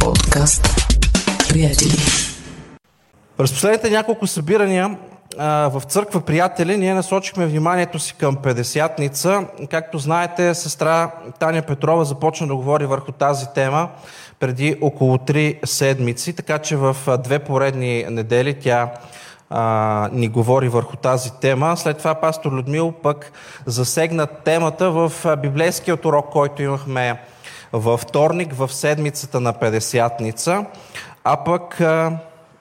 Подкаст. Приятели. През последните няколко събирания в църква приятели ние насочихме вниманието си към Педесятница. Както знаете, сестра Таня Петрова започна да говори върху тази тема преди около 3 седмици, така че в две поредни недели тя а, ни говори върху тази тема. След това пастор Людмил пък засегна темата в библейският урок, който имахме във вторник, в седмицата на Педесятница. А пък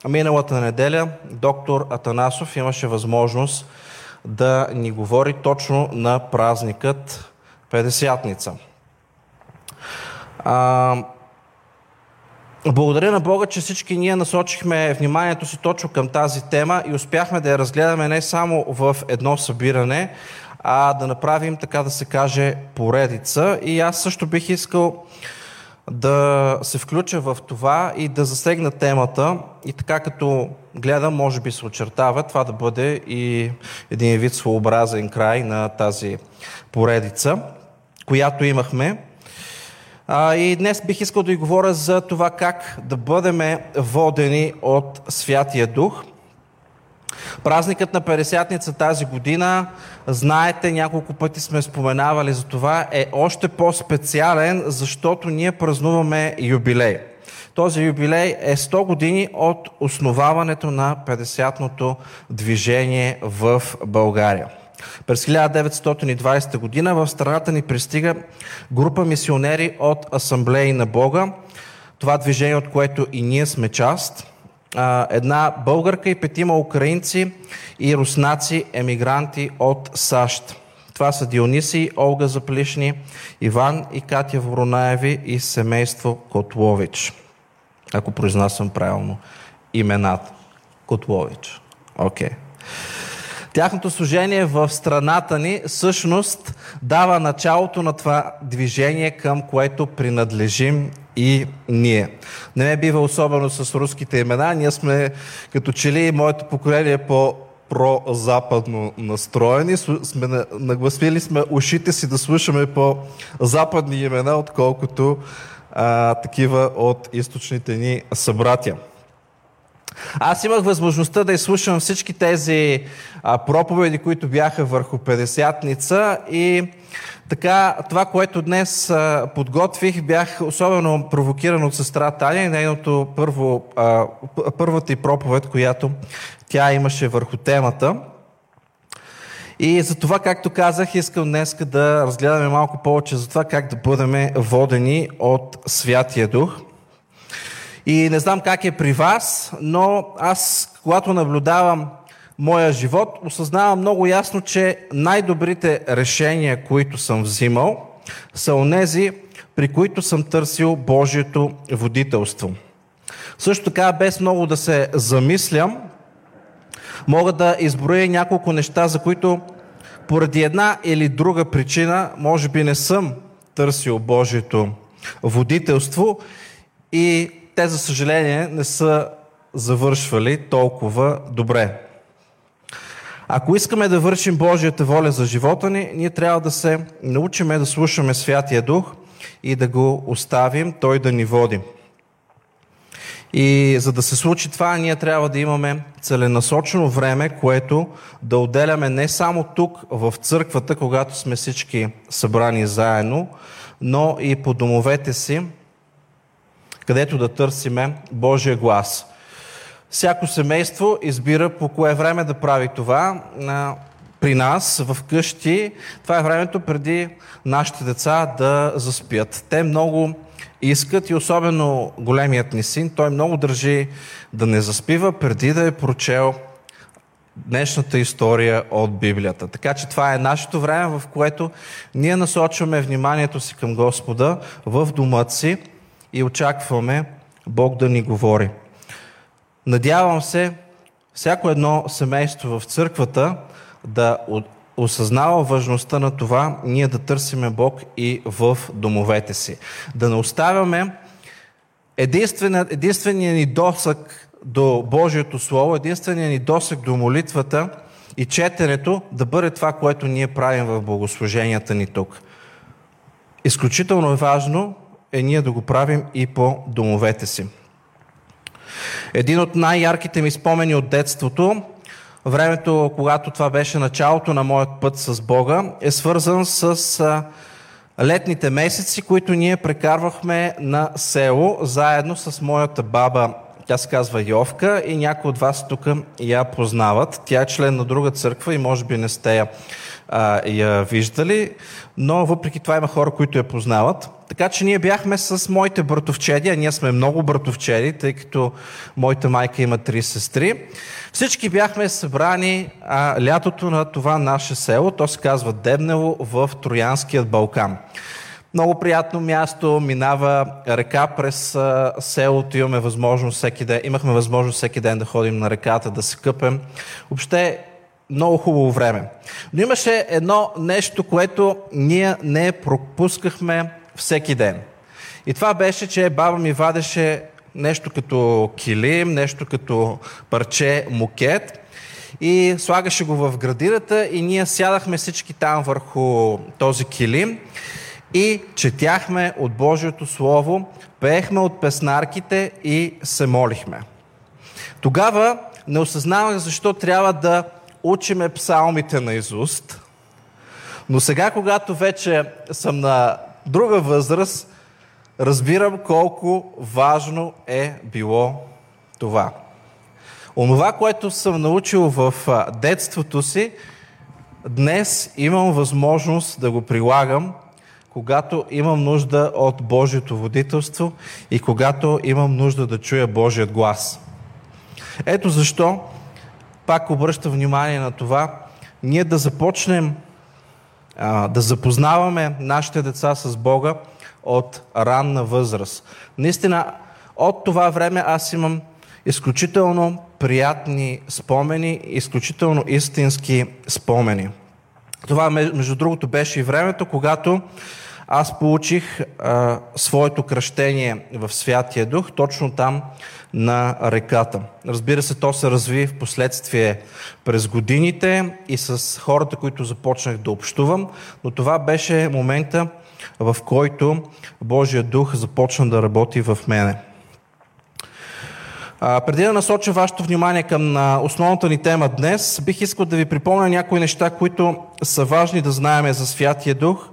миналата неделя доктор Атанасов имаше възможност да ни говори точно на празникът Педесятница. Благодаря на Бога, че всички ние насочихме вниманието си точно към тази тема и успяхме да я разгледаме не само в едно събиране, а да направим, така да се каже, поредица. И аз също бих искал да се включа в това и да засегна темата и така като гледам, може би се очертава, това да бъде и един вид своеобразен край на тази поредица, която имахме. А, и днес бих искал да ви говоря за това как да бъдем водени от Святия Дух. Празникът на Пересятница тази година, знаете, няколко пъти сме споменавали за това, е още по-специален, защото ние празнуваме юбилей. Този юбилей е 100 години от основаването на 50-ното движение в България. През 1920 година в страната ни пристига група мисионери от Асамблеи на Бога, това движение, от което и ние сме част. Една българка и петима украинци и руснаци емигранти от САЩ. Това са Диониси, Олга Заплишни, Иван и Катя Воронаеви и семейство Котлович. Ако произнасям правилно имената. Котлович. Окей. Okay. Тяхното служение в страната ни всъщност дава началото на това движение, към което принадлежим и ние. Не ме бива особено с руските имена. Ние сме като че ли моето поколение по про-западно настроени. Сме, нагласили сме ушите си да слушаме по-западни имена, отколкото а, такива от източните ни събратя. Аз имах възможността да изслушам всички тези а, проповеди, които бяха върху 50-ница и така, това, което днес а, подготвих, бях особено провокиран от сестра Таня и нейното първо, а, първата и проповед, която тя имаше върху темата. И за това, както казах, искам днес да разгледаме малко повече за това как да бъдем водени от Святия Дух. И не знам как е при вас, но аз, когато наблюдавам моя живот, осъзнавам много ясно, че най-добрите решения, които съм взимал, са онези, при които съм търсил Божието водителство. Също така, без много да се замислям, мога да изброя няколко неща, за които поради една или друга причина, може би не съм търсил Божието водителство и те, за съжаление, не са завършвали толкова добре. Ако искаме да вършим Божията воля за живота ни, ние трябва да се научиме да слушаме Святия Дух и да го оставим Той да ни води. И за да се случи това, ние трябва да имаме целенасочено време, което да отделяме не само тук в църквата, когато сме всички събрани заедно, но и по домовете си, където да търсиме Божия глас. Всяко семейство избира по кое време да прави това. При нас, в къщи, това е времето преди нашите деца да заспят. Те много искат и особено големият ни син, той много държи да не заспива преди да е прочел днешната история от Библията. Така че това е нашето време, в което ние насочваме вниманието си към Господа в дома си и очакваме Бог да ни говори. Надявам се всяко едно семейство в църквата да осъзнава важността на това ние да търсиме Бог и в домовете си. Да не оставяме единствения, ни досък до Божието Слово, единствения ни досък до молитвата и четенето да бъде това, което ние правим в богослуженията ни тук. Изключително е важно е ние да го правим и по домовете си. Един от най-ярките ми спомени от детството, времето, когато това беше началото на моят път с Бога, е свързан с летните месеци, които ние прекарвахме на село, заедно с моята баба тя се казва Йовка и някои от вас тук я познават. Тя е член на друга църква и може би не сте я, а, я виждали, но въпреки това има хора, които я познават. Така че ние бяхме с моите братовчеди, а ние сме много братовчеди, тъй като моята майка има три сестри. Всички бяхме събрани а, лятото на това наше село, то се казва Дебнево в Троянският Балкан. Много приятно място, минава река през селото, имаме възможност всеки ден, имахме възможност всеки ден да ходим на реката, да се къпем. Въобще много хубаво време. Но имаше едно нещо, което ние не пропускахме всеки ден. И това беше, че баба ми вадеше нещо като килим, нещо като парче мукет и слагаше го в градината и ние сядахме всички там върху този килим и четяхме от Божието Слово, пеехме от песнарките и се молихме. Тогава не осъзнавах защо трябва да учиме псалмите на Изуст, но сега, когато вече съм на друга възраст, разбирам колко важно е било това. Онова, което съм научил в детството си, днес имам възможност да го прилагам когато имам нужда от Божието водителство и когато имам нужда да чуя Божият глас. Ето защо пак обръща внимание на това, ние да започнем а, да запознаваме нашите деца с Бога от ранна възраст. Наистина, от това време аз имам изключително приятни спомени, изключително истински спомени. Това, между другото, беше и времето, когато аз получих а, своето кръщение в Святия Дух, точно там на реката. Разбира се, то се разви в последствие през годините и с хората, които започнах да общувам, но това беше момента, в който Божия дух започна да работи в мене. А, преди да насоча вашето внимание към а, основната ни тема днес, бих искал да ви припомня някои неща, които са важни да знаеме за Святия Дух.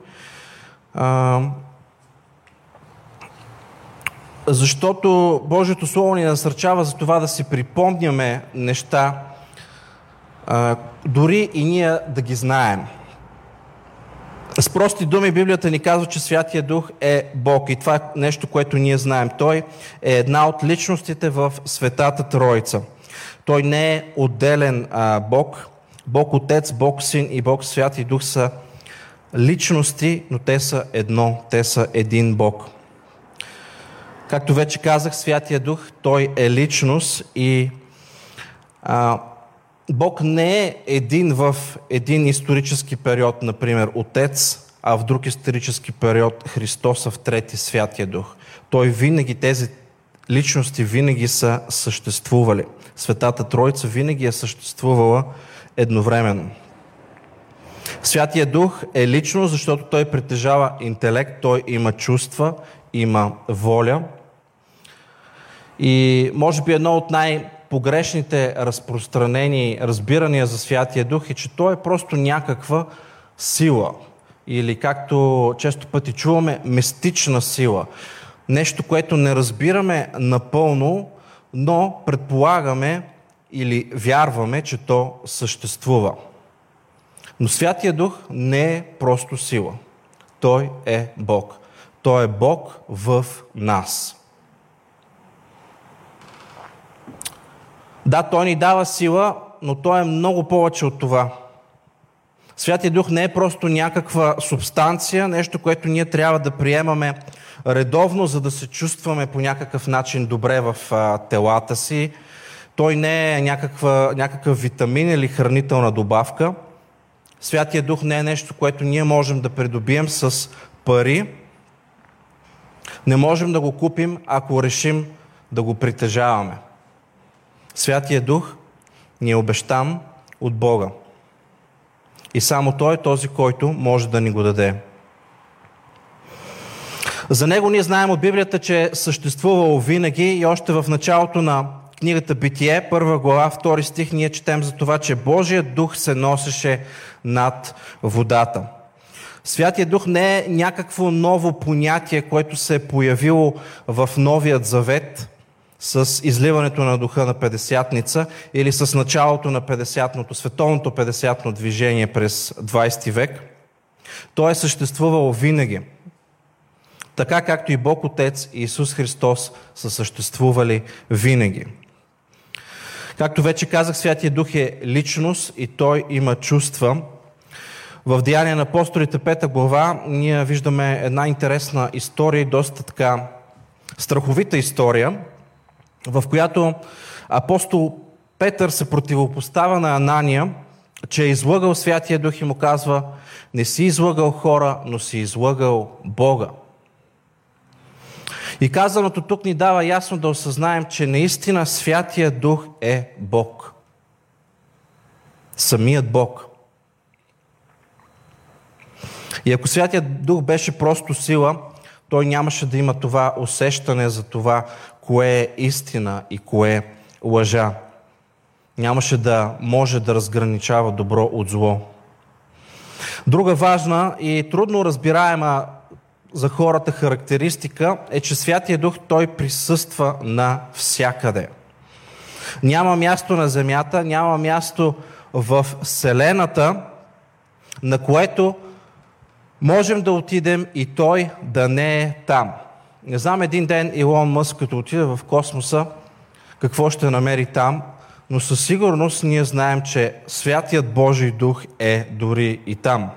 Защото Божието Слово ни насърчава за това да си припомняме неща, дори и ние да ги знаем. С прости думи Библията ни казва, че Святия Дух е Бог и това е нещо, което ние знаем. Той е една от личностите в Светата Троица. Той не е отделен а, Бог. Бог Отец, Бог Син и Бог Святи Дух са личности, но те са едно, те са един Бог. Както вече казах, Святия Дух, Той е личност и а, Бог не е един в един исторически период, например, Отец, а в друг исторически период Христоса в трети Святия Дух. Той винаги, тези личности винаги са съществували. Светата Троица винаги е съществувала едновременно. Святия Дух е лично, защото той притежава интелект, той има чувства, има воля. И може би едно от най-погрешните разпространени разбирания за Святия Дух е, че той е просто някаква сила. Или както често пъти чуваме, мистична сила. Нещо, което не разбираме напълно, но предполагаме или вярваме, че то съществува. Но Святия Дух не е просто сила. Той е Бог. Той е Бог в нас. Да, Той ни дава сила, но Той е много повече от това. Святия Дух не е просто някаква субстанция, нещо, което ние трябва да приемаме редовно, за да се чувстваме по някакъв начин добре в телата си. Той не е някаква, някакъв витамин или хранителна добавка. Святия Дух не е нещо, което ние можем да придобием с пари. Не можем да го купим, ако решим да го притежаваме. Святия Дух ни е обещан от Бога. И само Той е този, който може да ни го даде. За него ние знаем от Библията, че е съществувало винаги и още в началото на книгата Битие, първа глава, втори стих, ние четем за това, че Божия дух се носеше над водата. Святия дух не е някакво ново понятие, което се е появило в Новият завет с изливането на духа на Педесятница или с началото на Педесятното, световното Педесятно движение през 20 век. Той е съществувал винаги. Така както и Бог Отец и Исус Христос са съществували винаги. Както вече казах, Святия Дух е личност и той има чувства. В Деяния на апостолите, пета глава, ние виждаме една интересна история и доста така страховита история, в която апостол Петър се противопостава на Анания, че е излъгал Святия Дух и му казва, не си излъгал хора, но си излъгал Бога. И казаното тук ни дава ясно да осъзнаем, че наистина Святия Дух е Бог. Самият Бог. И ако Святият Дух беше просто сила, той нямаше да има това усещане за това, кое е истина и кое е лъжа. Нямаше да може да разграничава добро от зло. Друга важна и трудно разбираема за хората характеристика е, че Святия Дух той присъства на всякъде. Няма място на земята, няма място в Вселената, на което можем да отидем и той да не е там. Не знам един ден Илон Мъск, като отиде в космоса, какво ще намери там, но със сигурност ние знаем, че Святият Божий Дух е дори и там.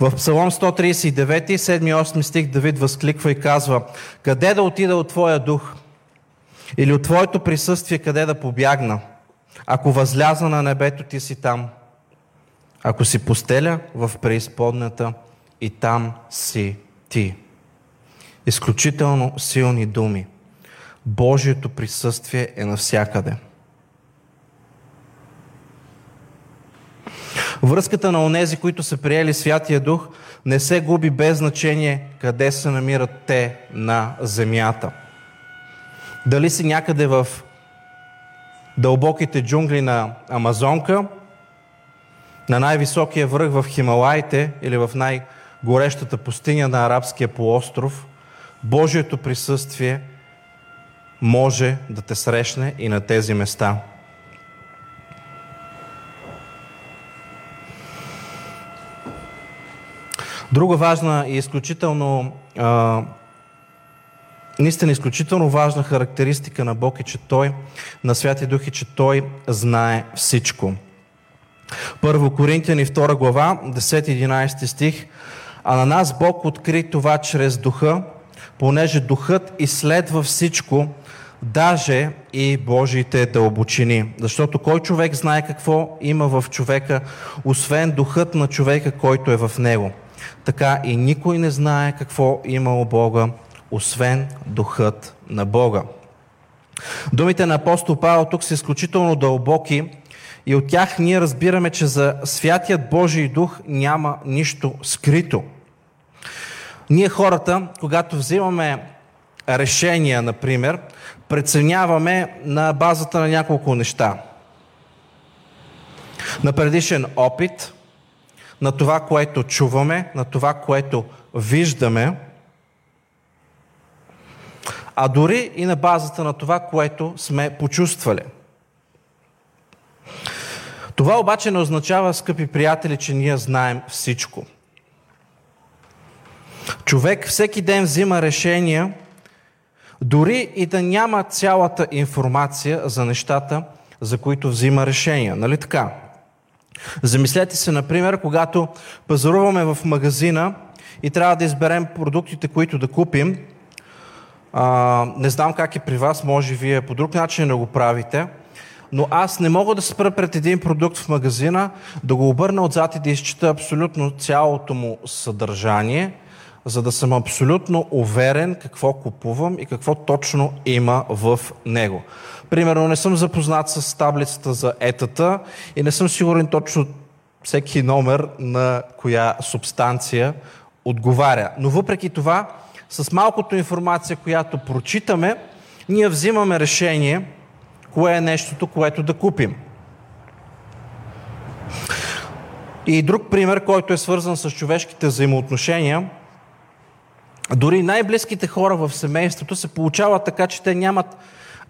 В Псалом 139, 7-8 стих Давид възкликва и казва Къде да отида от Твоя дух? Или от Твоето присъствие къде да побягна? Ако възляза на небето, Ти си там. Ако си постеля в преизподната, и там си Ти. Изключително силни думи. Божието присъствие е навсякъде. Връзката на онези, които са приели Святия Дух, не се губи без значение къде се намират те на земята. Дали си някъде в дълбоките джунгли на Амазонка, на най-високия връх в Хималаите или в най-горещата пустиня на Арабския полуостров, Божието присъствие може да те срещне и на тези места – Друга важна и изключително, а, наистина изключително важна характеристика на Бог е, че Той, на Святия Дух е, че Той знае всичко. Първо Коринтияни 2 глава, 10-11 стих. А на нас Бог откри това чрез Духа, понеже Духът изследва всичко, даже и Божиите дълбочини. Защото кой човек знае какво има в човека, освен Духът на човека, който е в него – така и никой не знае какво има у Бога, освен духът на Бога. Думите на апостол Павел тук са изключително дълбоки и от тях ние разбираме, че за Святият Божий дух няма нищо скрито. Ние хората, когато взимаме решения, например, преценяваме на базата на няколко неща. На предишен опит, на това, което чуваме, на това, което виждаме, а дори и на базата на това, което сме почувствали. Това обаче не означава, скъпи приятели, че ние знаем всичко. Човек всеки ден взима решения, дори и да няма цялата информация за нещата, за които взима решения. Нали така? Замислете се, например, когато пазаруваме в магазина и трябва да изберем продуктите, които да купим. А, не знам как е при вас, може вие по друг начин да го правите, но аз не мога да спра пред един продукт в магазина, да го обърна отзад и да изчита абсолютно цялото му съдържание, за да съм абсолютно уверен какво купувам и какво точно има в него. Примерно не съм запознат с таблицата за етата и не съм сигурен точно всеки номер на коя субстанция отговаря. Но въпреки това, с малкото информация, която прочитаме, ние взимаме решение кое е нещото, което да купим. И друг пример, който е свързан с човешките взаимоотношения, дори най-близките хора в семейството се получават така, че те нямат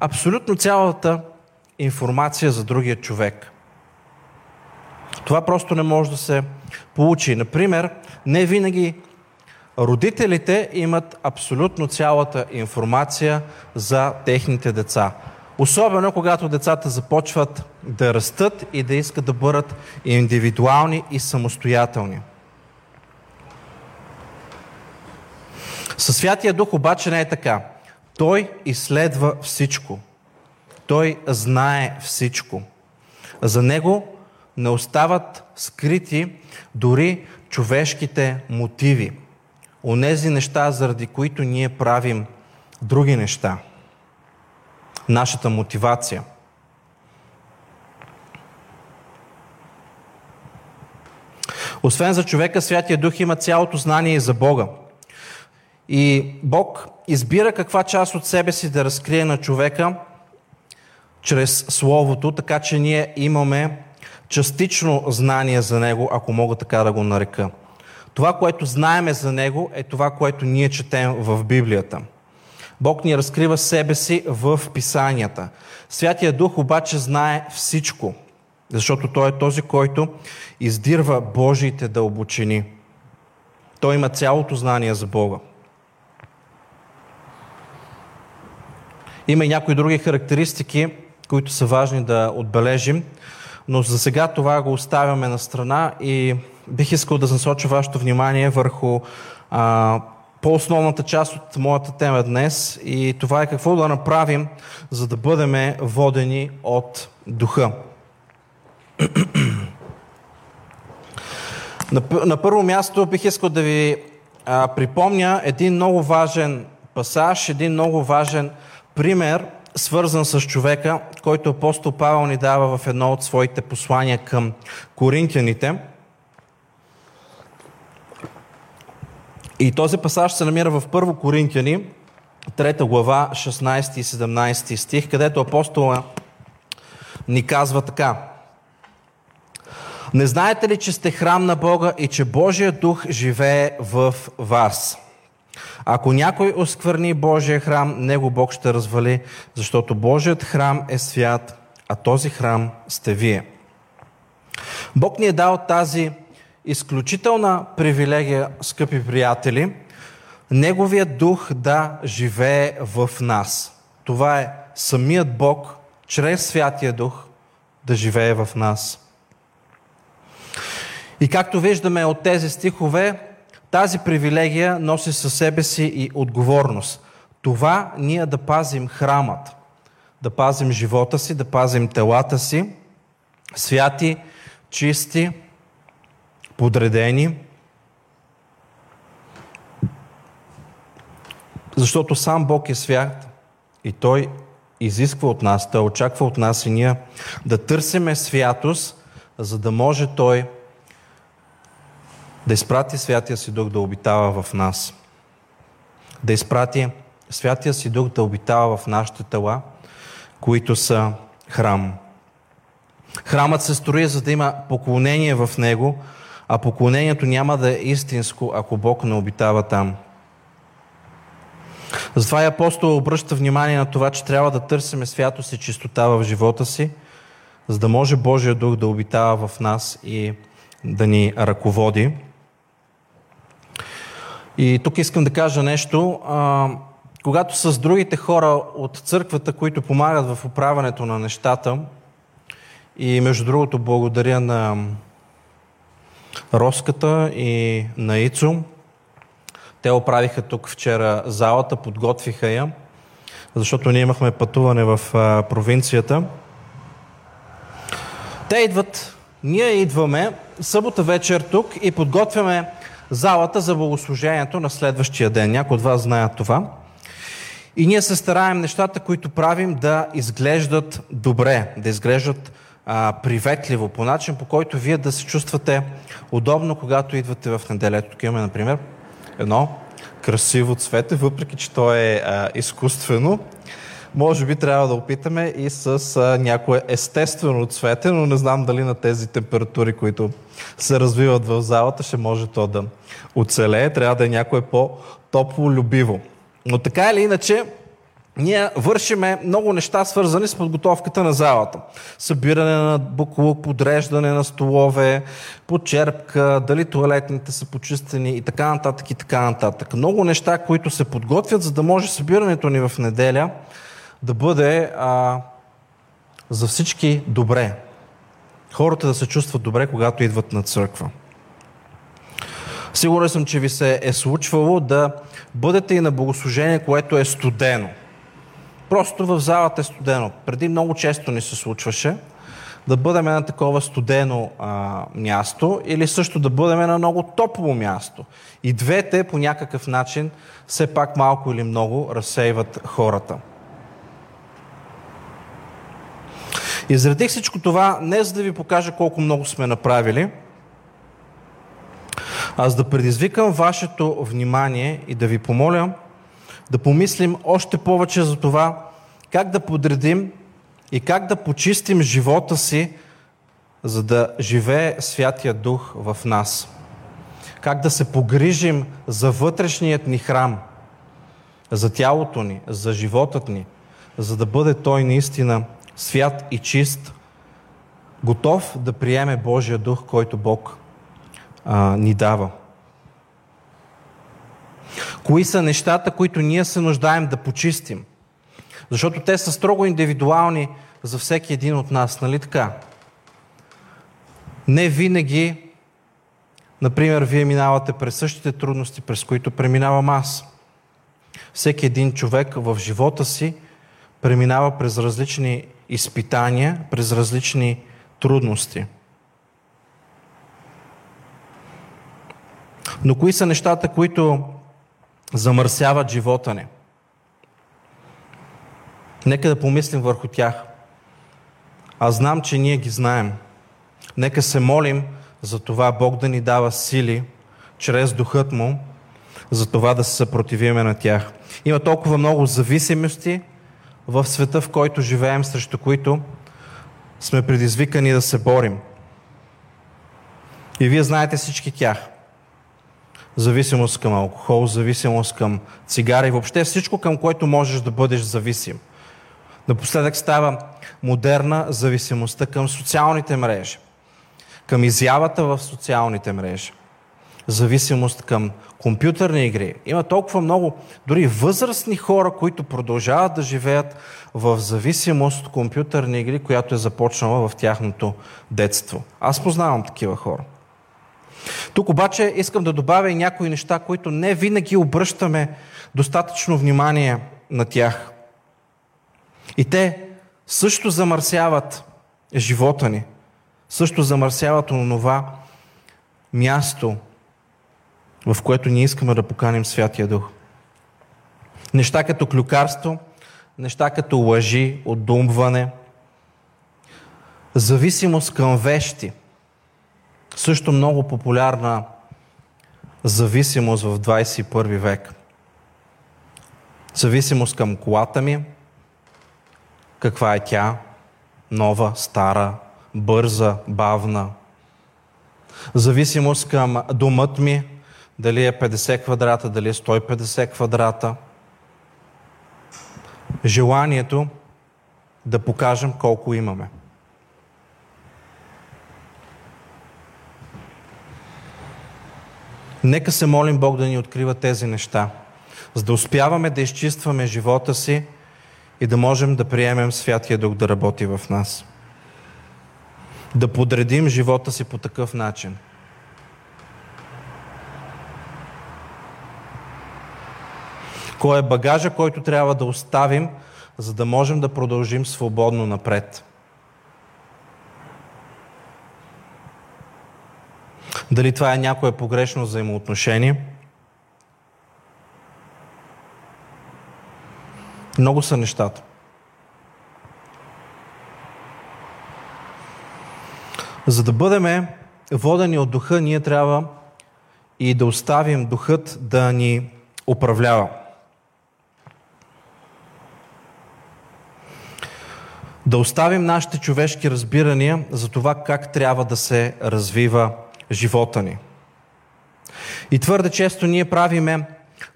абсолютно цялата информация за другия човек. Това просто не може да се получи. Например, не винаги родителите имат абсолютно цялата информация за техните деца. Особено когато децата започват да растат и да искат да бъдат индивидуални и самостоятелни. Със Святия Дух обаче не е така. Той изследва всичко. Той знае всичко. За него не остават скрити дори човешките мотиви. Онези неща, заради които ние правим други неща. Нашата мотивация. Освен за човека, Святия Дух има цялото знание и за Бога. И Бог избира каква част от себе си да разкрие на човека чрез Словото, така че ние имаме частично знание за Него, ако мога така да го нарека. Това, което знаеме за Него, е това, което ние четем в Библията. Бог ни разкрива себе си в Писанията. Святия Дух обаче знае всичко, защото Той е този, който издирва Божиите дълбочини. Той има цялото знание за Бога. Има и някои други характеристики, които са важни да отбележим, но за сега това го оставяме на страна и бих искал да насоча вашето внимание върху а, по-основната част от моята тема днес и това е какво да направим, за да бъдем водени от духа. на, на първо място бих искал да ви а, припомня един много важен пасаж, един много важен пример, свързан с човека, който апостол Павел ни дава в едно от своите послания към коринтияните. И този пасаж се намира в 1 Коринтияни, 3 глава, 16 и 17 стих, където апостола ни казва така. Не знаете ли, че сте храм на Бога и че Божия дух живее в вас? Ако някой оскверни Божия храм, него Бог ще развали, защото Божият храм е свят, а този храм сте вие. Бог ни е дал тази изключителна привилегия, скъпи приятели, Неговият дух да живее в нас. Това е самият Бог, чрез Святия Дух, да живее в нас. И както виждаме от тези стихове, тази привилегия носи със себе си и отговорност. Това ние да пазим храмът, да пазим живота си, да пазим телата си, святи, чисти, подредени, защото сам Бог е свят и Той изисква от нас, Той очаква от нас и ние да търсиме святост, за да може Той да изпрати Святия си Дух да обитава в нас. Да изпрати Святия си Дух да обитава в нашите тела, които са храм. Храмът се строи, за да има поклонение в него, а поклонението няма да е истинско, ако Бог не обитава там. Затова и апостол обръща внимание на това, че трябва да търсиме святост и чистота в живота си, за да може Божия дух да обитава в нас и да ни ръководи. И тук искам да кажа нещо. Когато с другите хора от църквата, които помагат в управянето на нещата, и между другото благодаря на Роската и на Ицо, те оправиха тук вчера залата, подготвиха я, защото ние имахме пътуване в а, провинцията. Те идват, ние идваме събота вечер тук и подготвяме залата за богослужението на следващия ден. Някои от вас знаят това. И ние се стараем нещата, които правим, да изглеждат добре, да изглеждат а, приветливо, по начин по който вие да се чувствате удобно, когато идвате в неделя. Тук имаме, например, едно красиво цвете, въпреки че то е а, изкуствено. Може би трябва да опитаме и с а, някое естествено цвете, но не знам дали на тези температури, които се развиват в залата, ще може то да оцелее. Трябва да е някое по-топло любиво. Но така или иначе, ние вършиме много неща, свързани с подготовката на залата. Събиране на буклук, подреждане на столове, почерпка, дали туалетните са почистени и така нататък и така нататък. Много неща, които се подготвят, за да може събирането ни в неделя да бъде а, за всички добре. Хората да се чувстват добре, когато идват на църква. Сигурен съм, че ви се е случвало да бъдете и на богослужение, което е студено. Просто в залата е студено. Преди много често ни се случваше да бъдем на такова студено а, място или също да бъдем на много топло място. И двете по някакъв начин все пак малко или много разсейват хората. Изредих всичко това не за да ви покажа колко много сме направили, а за да предизвикам вашето внимание и да ви помоля да помислим още повече за това как да подредим и как да почистим живота си, за да живее Святия Дух в нас. Как да се погрижим за вътрешният ни храм, за тялото ни, за животът ни, за да бъде той наистина свят и чист, готов да приеме Божия дух, който Бог а, ни дава. Кои са нещата, които ние се нуждаем да почистим? Защото те са строго индивидуални за всеки един от нас, нали така? Не винаги, например, вие минавате през същите трудности, през които преминавам аз. Всеки един човек в живота си преминава през различни изпитания, през различни трудности. Но кои са нещата, които замърсяват живота ни? Нека да помислим върху тях. Аз знам, че ние ги знаем. Нека се молим за това Бог да ни дава сили чрез Духът Му, за това да се съпротивиме на тях. Има толкова много зависимости в света, в който живеем, срещу които сме предизвикани да се борим. И вие знаете всички тях. Зависимост към алкохол, зависимост към цигари, въобще всичко, към което можеш да бъдеш зависим – Напоследък става модерна зависимостта към социалните мрежи, към изявата в социалните мрежи, зависимост към компютърни игри. Има толкова много, дори възрастни хора, които продължават да живеят в зависимост от компютърни игри, която е започнала в тяхното детство. Аз познавам такива хора. Тук обаче искам да добавя и някои неща, които не винаги обръщаме достатъчно внимание на тях. И те също замърсяват живота ни, също замърсяват онова място, в което ние искаме да поканим Святия Дух. Неща като клюкарство, неща като лъжи, отдумване, зависимост към вещи, също много популярна зависимост в 21 век. Зависимост към колата ми, каква е тя? Нова, стара, бърза, бавна. Зависимост към домът ми, дали е 50 квадрата, дали е 150 квадрата. Желанието да покажем колко имаме. Нека се молим Бог да ни открива тези неща, за да успяваме да изчистваме живота си и да можем да приемем Святия Дух да работи в нас. Да подредим живота си по такъв начин. Кой е багажа, който трябва да оставим, за да можем да продължим свободно напред? Дали това е някое погрешно взаимоотношение – Много са нещата. За да бъдем водени от духа, ние трябва и да оставим духът да ни управлява. Да оставим нашите човешки разбирания за това как трябва да се развива живота ни. И твърде често ние правиме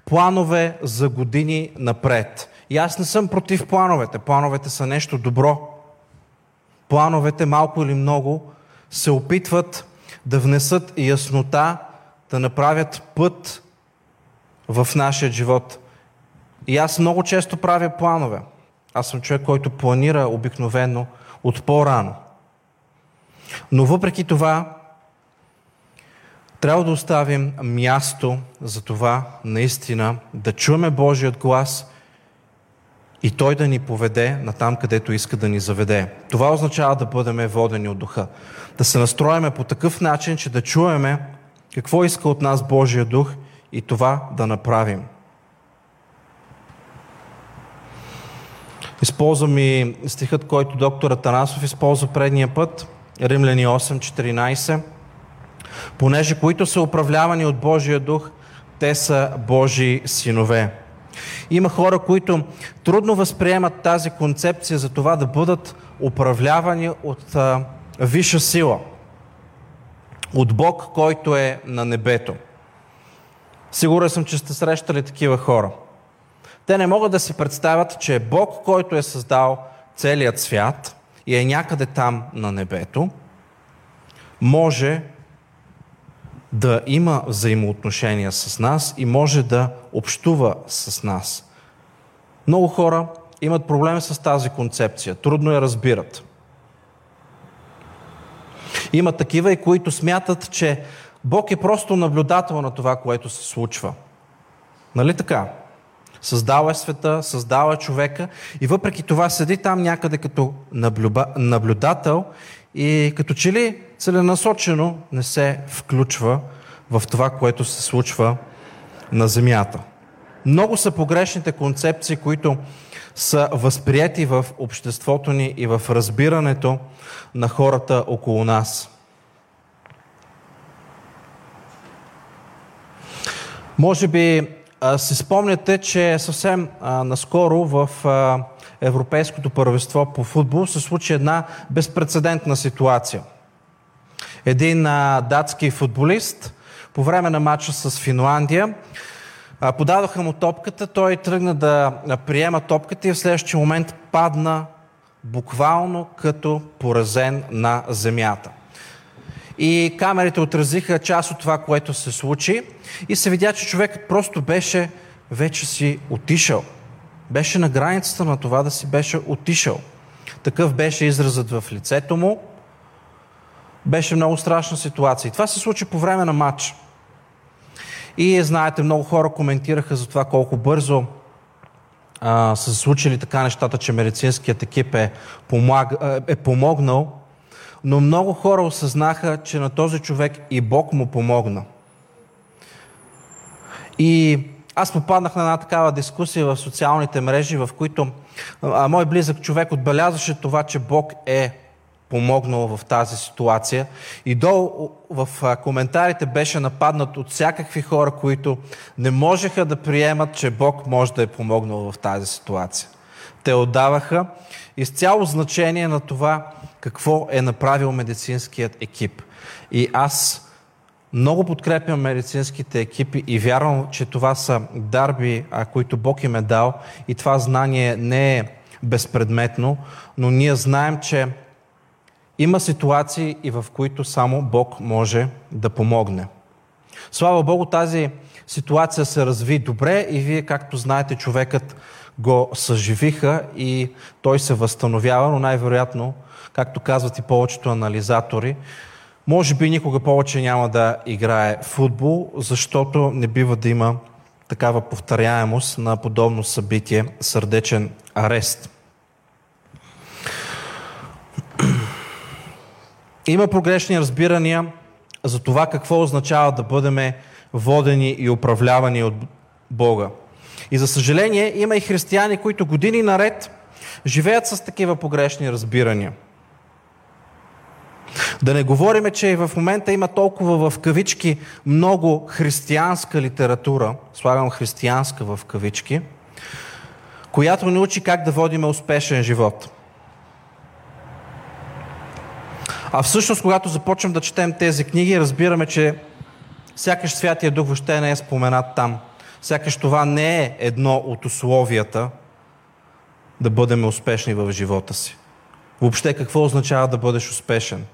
планове за години напред. И аз не съм против плановете. Плановете са нещо добро. Плановете, малко или много, се опитват да внесат яснота, да направят път в нашия живот. И аз много често правя планове. Аз съм човек, който планира обикновено от по-рано. Но въпреки това, трябва да оставим място за това наистина да чуеме Божият глас и Той да ни поведе на там, където иска да ни заведе. Това означава да бъдем водени от духа. Да се настроиме по такъв начин, че да чуеме какво иска от нас Божия дух и това да направим. Използвам и стихът, който доктор Атанасов използва предния път, Римляни 8.14. Понеже които са управлявани от Божия дух, те са Божии синове. Има хора, които трудно възприемат тази концепция за това да бъдат управлявани от а, висша сила, от Бог, който е на небето. Сигурен съм, че сте срещали такива хора. Те не могат да си представят, че Бог, който е създал целият свят и е някъде там на небето, може да има взаимоотношения с нас и може да общува с нас. Много хора имат проблеми с тази концепция, трудно я разбират. Има такива и които смятат, че Бог е просто наблюдател на това, което се случва. Нали така? Създава е света, създава човека и въпреки това седи там някъде като наблюдател и като че ли целенасочено не се включва в това, което се случва на Земята. Много са погрешните концепции, които са възприяти в обществото ни и в разбирането на хората около нас. Може би си спомняте, че съвсем а, наскоро в а, Европейското първенство по футбол се случи една безпредседентна ситуация. Един а, датски футболист по време на матча с Финландия а, подадоха му топката, той тръгна да приема топката и в следващия момент падна буквално като поразен на земята. И камерите отразиха част от това, което се случи и се видя, че човекът просто беше вече си отишъл. Беше на границата на това да си беше отишъл. Такъв беше изразът в лицето му. Беше много страшна ситуация. И това се случи по време на матч. И знаете, много хора коментираха за това колко бързо а, са се случили така нещата, че медицинският екип е, помаг, е помогнал но много хора осъзнаха, че на този човек и Бог му помогна. И аз попаднах на една такава дискусия в социалните мрежи, в които а, мой близък човек отбелязваше това, че Бог е помогнал в тази ситуация. И долу в коментарите беше нападнат от всякакви хора, които не можеха да приемат, че Бог може да е помогнал в тази ситуация. Те отдаваха изцяло значение на това какво е направил медицинският екип. И аз много подкрепям медицинските екипи и вярвам, че това са дарби, които Бог им е дал и това знание не е безпредметно, но ние знаем, че има ситуации и в които само Бог може да помогне. Слава Богу, тази ситуация се разви добре и вие, както знаете, човекът го съживиха и той се възстановява, но най-вероятно, както казват и повечето анализатори, може би никога повече няма да играе футбол, защото не бива да има такава повторяемост на подобно събитие сърдечен арест. Има погрешни разбирания за това какво означава да бъдем водени и управлявани от Бога. И за съжаление има и християни, които години наред живеят с такива погрешни разбирания. Да не говориме, че в момента има толкова в кавички много християнска литература, слагам християнска в кавички, която ни учи как да водиме успешен живот. А всъщност, когато започнем да четем тези книги, разбираме, че сякаш Святия Дух въобще не е споменат там. Сякаш това не е едно от условията да бъдем успешни в живота си. Въобще какво означава да бъдеш успешен?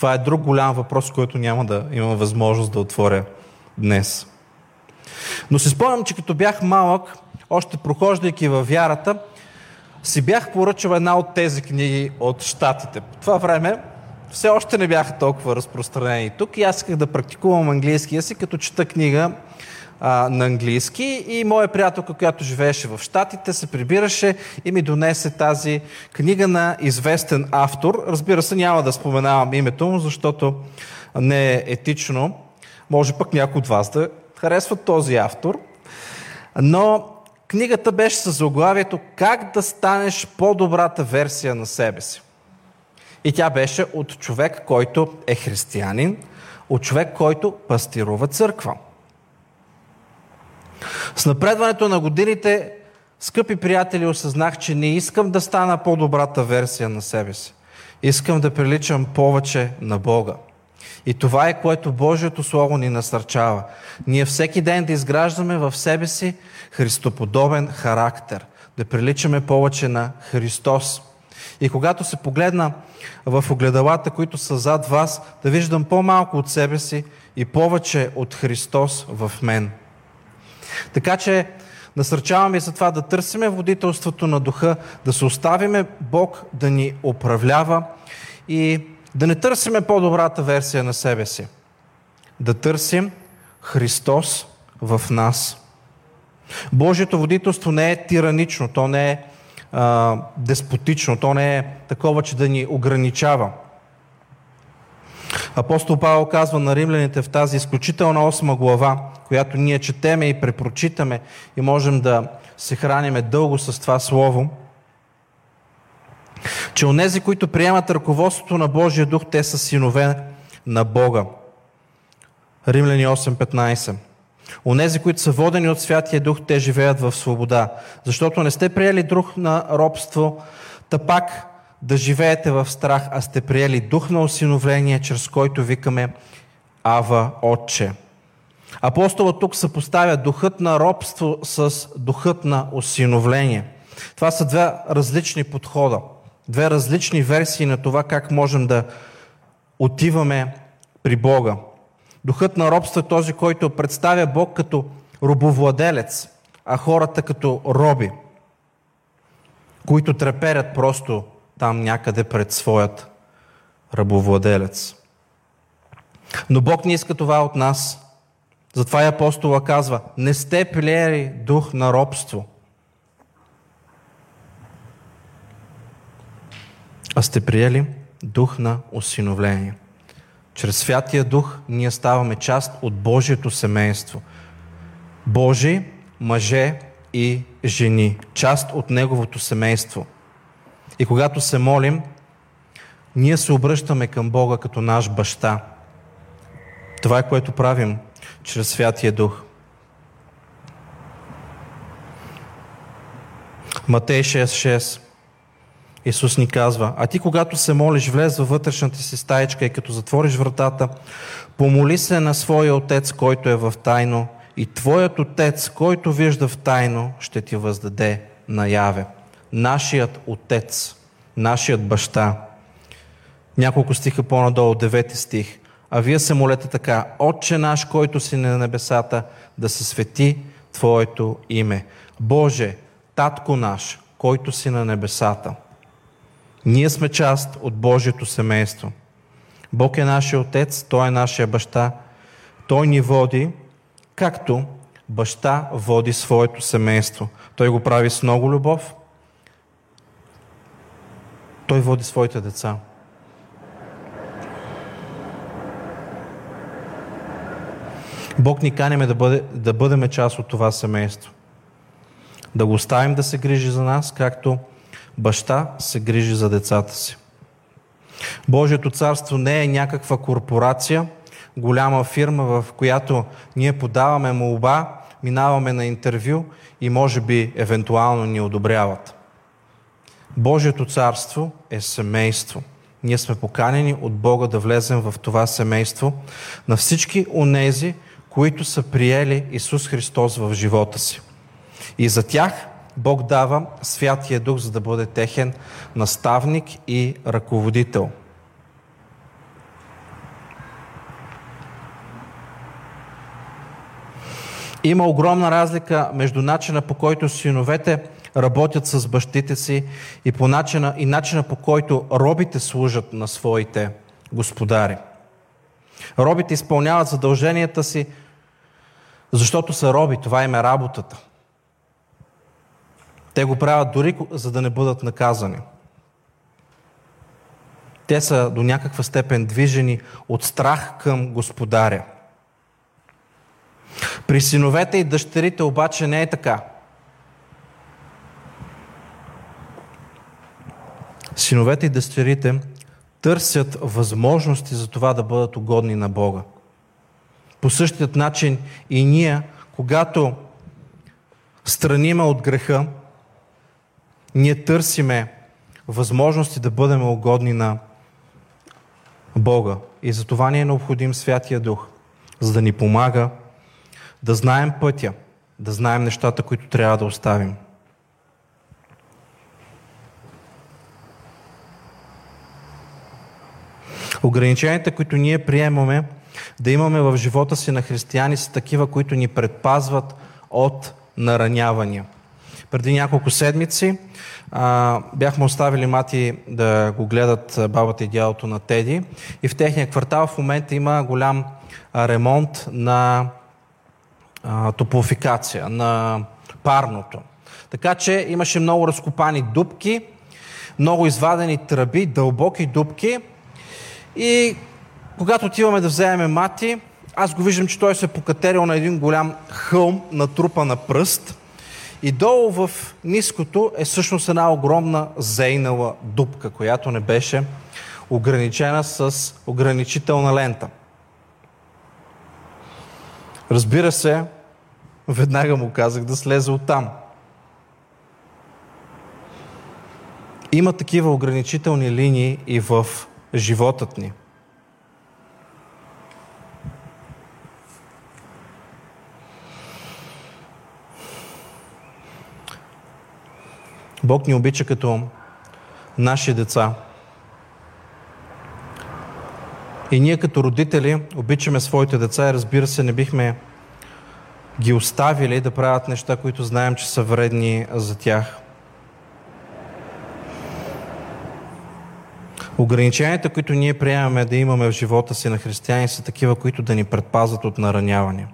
Това е друг голям въпрос, който няма да имам възможност да отворя днес. Но си спомням, че като бях малък, още прохождайки във вярата, си бях поръчал една от тези книги от Штатите. По това време все още не бяха толкова разпространени тук и аз исках да практикувам английския си, като чета книга а, на английски и моя приятелка, която живееше в Штатите, се прибираше и ми донесе тази книга на известен автор. Разбира се, няма да споменавам името му, защото не е етично. Може пък някой от вас да харесват този автор. Но книгата беше с заглавието Как да станеш по-добрата версия на себе си. И тя беше от човек, който е християнин, от човек, който пастирува църква. С напредването на годините, скъпи приятели, осъзнах, че не искам да стана по-добрата версия на себе си. Искам да приличам повече на Бога. И това е което Божието Слово ни насърчава. Ние всеки ден да изграждаме в себе си христоподобен характер, да приличаме повече на Христос. И когато се погледна в огледалата, които са зад вас, да виждам по-малко от себе си и повече от Христос в мен. Така че насърчаваме за това да търсиме водителството на духа, да се оставиме Бог да ни управлява и да не търсиме по-добрата версия на себе си. Да търсим Христос в нас. Божието водителство не е тиранично, то не е а, деспотично, то не е такова, че да ни ограничава. Апостол Павел казва на римляните в тази изключителна осма глава, която ние четеме и препрочитаме и можем да се храниме дълго с това слово, че онези, които приемат ръководството на Божия дух, те са синове на Бога. Римляни 8.15 Онези, които са водени от Святия Дух, те живеят в свобода. Защото не сте приели дух на робство, та пак да живеете в страх, а сте приели дух на осиновление, чрез който викаме Ава Отче. Апостолът тук съпоставя духът на робство с духът на осиновление. Това са две различни подхода, две различни версии на това как можем да отиваме при Бога. Духът на робство е този, който представя Бог като робовладелец, а хората като роби, които треперят просто там някъде пред своят рабовладелец. Но Бог не иска това от нас. Затова и апостола казва, не сте плеери дух на робство, а сте приели дух на осиновление. Чрез Святия Дух ние ставаме част от Божието семейство. Божи, мъже и жени. Част от Неговото семейство. И когато се молим, ние се обръщаме към Бога като наш баща. Това е което правим чрез Святия Дух. Матей 6.6 Исус ни казва, а ти когато се молиш, влез във вътрешната си стаечка и като затвориш вратата, помоли се на своя Отец, който е в тайно и Твоят Отец, който вижда в тайно, ще ти въздаде наяве. Нашият Отец, нашият баща. Няколко стиха по-надолу, девети стих. А вие се молете така, Отче наш, който си на небесата, да се свети Твоето име. Боже, Татко наш, който си на небесата. Ние сме част от Божието семейство. Бог е нашия Отец, Той е нашия баща. Той ни води, както баща води своето семейство. Той го прави с много любов. Той води своите деца. Бог ни канеме да, бъде, да бъдем част от това семейство. Да го оставим да се грижи за нас, както баща се грижи за децата си. Божието царство не е някаква корпорация, голяма фирма, в която ние подаваме молба, минаваме на интервю и може би евентуално ни одобряват. Божието царство е семейство. Ние сме поканени от Бога да влезем в това семейство на всички онези, които са приели Исус Христос в живота си. И за тях Бог дава Святия Дух, за да бъде техен наставник и ръководител. Има огромна разлика между начина по който синовете работят с бащите си и, по начина, и начина по който робите служат на своите господари. Робите изпълняват задълженията си, защото са роби. Това им е работата. Те го правят дори за да не бъдат наказани. Те са до някаква степен движени от страх към господаря. При синовете и дъщерите обаче не е така. Синовете и дъщерите търсят възможности за това да бъдат угодни на Бога. По същият начин и ние, когато страниме от греха, ние търсиме възможности да бъдем угодни на Бога. И за това ни е необходим Святия Дух, за да ни помага да знаем пътя, да знаем нещата, които трябва да оставим. Ограниченията, които ние приемаме да имаме в живота си на християни, са такива, които ни предпазват от наранявания. Преди няколко седмици а, бяхме оставили мати да го гледат бабата и дядото на Теди и в техния квартал в момента има голям ремонт на а, топлофикация, на парното. Така че имаше много разкопани дубки, много извадени тръби, дълбоки дубки и когато отиваме да вземем мати, аз го виждам, че той се е покатерил на един голям хълм, натрупа на пръст. И долу в ниското е всъщност една огромна зейнала дупка, която не беше ограничена с ограничителна лента. Разбира се, веднага му казах да слезе оттам. Има такива ограничителни линии и в животът ни. Бог ни обича като наши деца. И ние като родители обичаме своите деца и разбира се не бихме ги оставили да правят неща, които знаем, че са вредни за тях. Ограниченията, които ние приемаме да имаме в живота си на християни, са такива, които да ни предпазват от нараняване.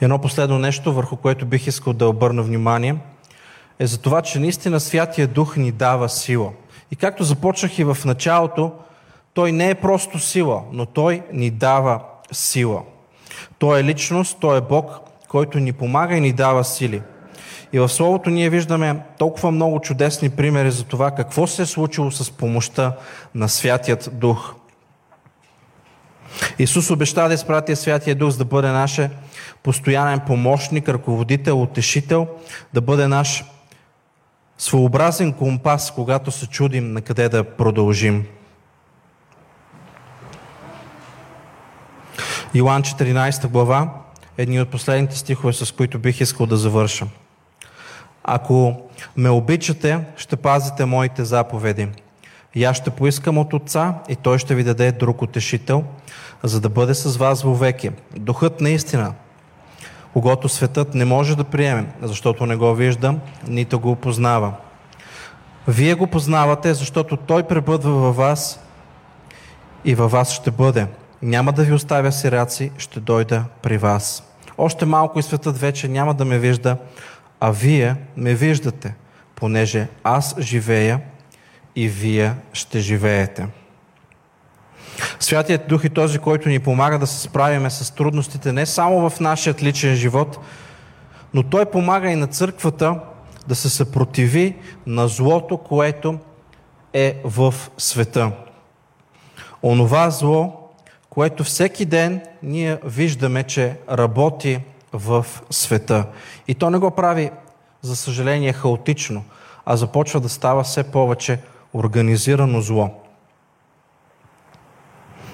Едно последно нещо, върху което бих искал да обърна внимание, е за това, че наистина Святия Дух ни дава сила. И както започнах и в началото, той не е просто сила, но той ни дава сила. Той е личност, той е Бог, който ни помага и ни дава сили. И в Словото ние виждаме толкова много чудесни примери за това какво се е случило с помощта на Святият Дух. Исус обеща да изпрати Святия Дух, за да бъде наш постоянен помощник, ръководител, утешител, да бъде наш своеобразен компас, когато се чудим на къде да продължим. Йоан 14 глава, едни от последните стихове, с които бих искал да завърша. Ако ме обичате, ще пазите моите заповеди. И аз ще поискам от Отца и Той ще ви даде друг утешител, за да бъде с вас вовеки. Духът наистина, когато светът не може да приеме, защото не го вижда, нито го опознава. Вие го познавате, защото Той пребъдва във вас и във вас ще бъде. Няма да ви оставя сираци, ще дойда при вас. Още малко и светът вече няма да ме вижда, а вие ме виждате, понеже аз живея и вие ще живеете. Святият Дух е този, който ни помага да се справиме с трудностите не само в нашия личен живот, но Той помага и на църквата да се съпротиви на злото, което е в света. Онова зло, което всеки ден ние виждаме, че работи в света. И то не го прави, за съжаление, хаотично, а започва да става все повече организирано зло.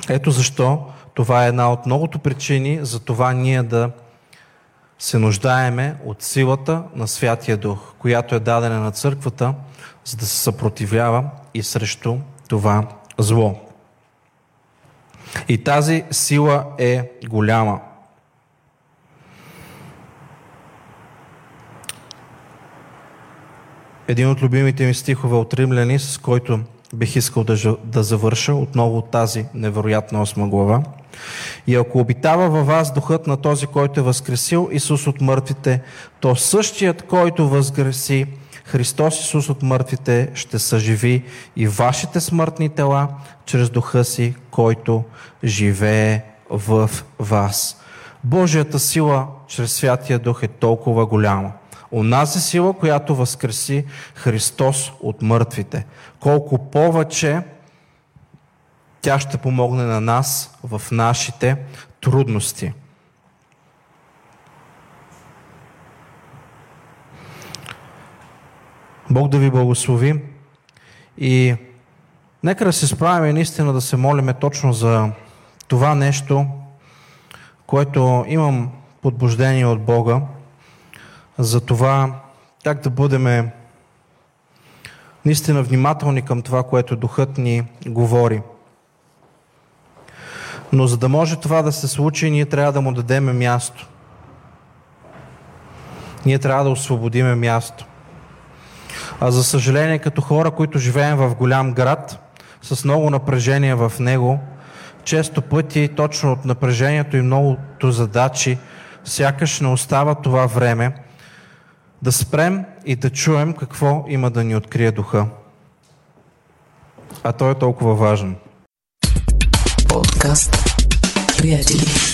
Ето защо това е една от многото причини за това ние да се нуждаеме от силата на Святия Дух, която е дадена на църквата, за да се съпротивлява и срещу това зло. И тази сила е голяма. Един от любимите ми стихове от Римляни, с който бих искал да, да завърша отново от тази невероятна осма глава. И ако обитава във вас духът на този, който е възкресил Исус от мъртвите, то същият, който възкреси Христос Исус от мъртвите, ще съживи и вашите смъртни тела чрез духа си, който живее в вас. Божията сила чрез Святия Дух е толкова голяма. Онази сила, която възкреси Христос от мъртвите. Колко повече тя ще помогне на нас в нашите трудности. Бог да ви благослови и нека да се справим наистина да се молиме точно за това нещо, което имам подбуждение от Бога, за това как да бъдем наистина внимателни към това, което Духът ни говори. Но за да може това да се случи, ние трябва да му дадеме място. Ние трябва да освободиме място. А за съжаление, като хора, които живеем в голям град, с много напрежение в него, често пъти точно от напрежението и многото задачи, сякаш не остава това време да спрем и да чуем какво има да ни открие духа. А той е толкова важен. Подкаст. Приятели.